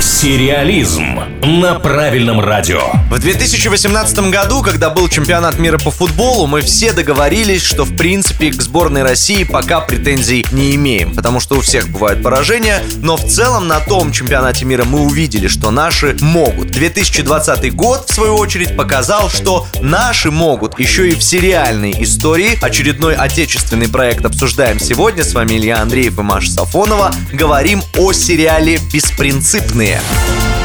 Сериализм на правильном радио. В 2018 году, когда был чемпионат мира по футболу, мы все договорились, что в принципе к сборной России пока претензий не имеем, потому что у всех бывают поражения, но в целом на том чемпионате мира мы увидели, что наши могут. 2020 год, в свою очередь, показал, что наши могут еще и в сериальной истории. Очередной отечественный проект обсуждаем сегодня. С вами Илья Андреев и Маша Сафонова. Говорим о сериале «Беспринципные». «Сильнее».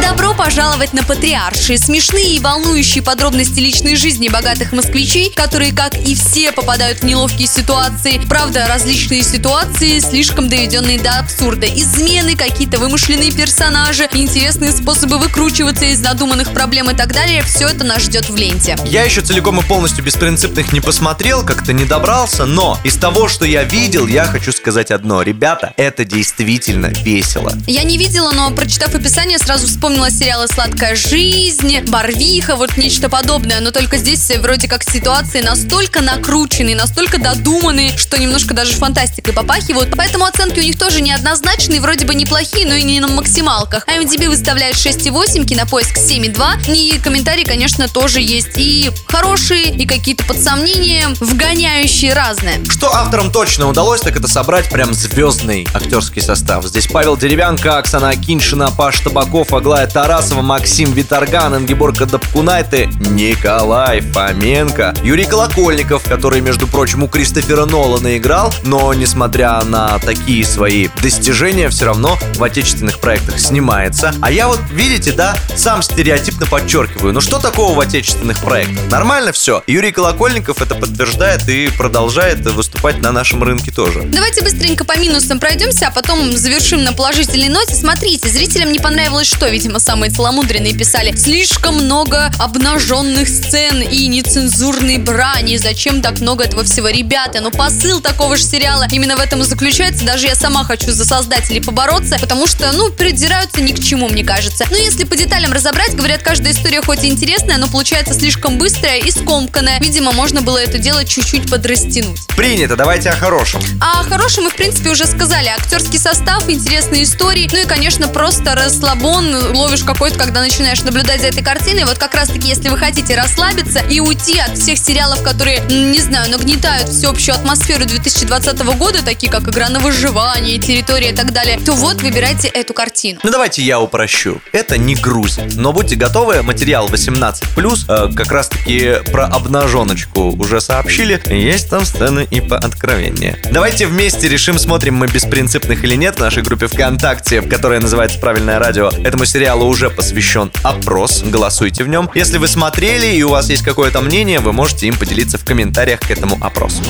Добро пожаловать на Патриаршие. Смешные и волнующие подробности личной жизни богатых москвичей, которые, как и все, попадают в неловкие ситуации. Правда, различные ситуации, слишком доведенные до абсурда. Измены, какие-то вымышленные персонажи, интересные способы выкручиваться из надуманных проблем и так далее. Все это нас ждет в ленте. Я еще целиком и полностью беспринципных не посмотрел, как-то не добрался, но из того, что я видел, я хочу сказать одно. Ребята, это действительно весело. Я не видела, но прочитав описание, сразу вспомнила сериалы «Сладкая жизнь», «Барвиха», вот нечто подобное. Но только здесь вроде как ситуации настолько накрученные, настолько додуманные, что немножко даже фантастикой попахивают. Поэтому оценки у них тоже неоднозначные, вроде бы неплохие, но и не на максималках. IMDb выставляет 6,8, Кинопоиск 7,2. И комментарии, конечно, тоже есть. И хорошие, и какие-то под сомнения, вгоняющие разные. Что авторам точно удалось, так это собрать прям звездный актерский состав. Здесь Павел Деревянко, Оксана Акиншина, Паш Табаков, Аглая Тарасова, Максим Виторган, Ингеборга Дапкунайте, Николай Фоменко, Юрий Колокольников, который, между прочим, у Кристофера Нолана играл, но, несмотря на такие свои достижения, все равно в отечественных проектах снимается. А я вот, видите, да, сам стереотипно подчеркиваю, ну что такого в отечественных проектах? Нормально все. Юрий Колокольников это подтверждает и продолжает выступать на нашем рынке тоже. Давайте быстренько по минусам пройдемся, а потом завершим на положительной ноте. Смотрите, зрителям не понравилось что, видимо, самые целомудренные писали. Слишком много обнаженных сцен и нецензурной брани. Зачем так много этого всего, ребята? Ну, посыл такого же сериала именно в этом и заключается. Даже я сама хочу за создателей побороться, потому что, ну, придираются ни к чему, мне кажется. Но если по деталям разобрать, говорят, каждая история хоть и интересная, но получается слишком быстрая и скомканная. Видимо, можно было это дело чуть-чуть подрастянуть. Принято, давайте о хорошем. А о хорошем мы, в принципе, уже сказали. Актерский состав, интересные истории, ну и, конечно, просто расслабон ловишь какой-то, когда начинаешь наблюдать за этой картиной. Вот как раз-таки, если вы хотите расслабиться и уйти от всех сериалов, которые, не знаю, нагнетают всеобщую атмосферу 2020 года, такие как «Игра на выживание», «Территория» и так далее, то вот выбирайте эту картину. Ну давайте я упрощу. Это не грузит. Но будьте готовы, материал 18+, э, как раз-таки про обнаженочку уже сообщили. Есть там сцены и по откровеннее. Давайте вместе решим, смотрим мы беспринципных или нет в нашей группе ВКонтакте, которая называется «Правильное радио». Этому сериалу уже посвящен опрос, голосуйте в нем. Если вы смотрели и у вас есть какое-то мнение, вы можете им поделиться в комментариях к этому опросу.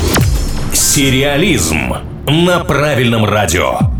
Сериализм на правильном радио.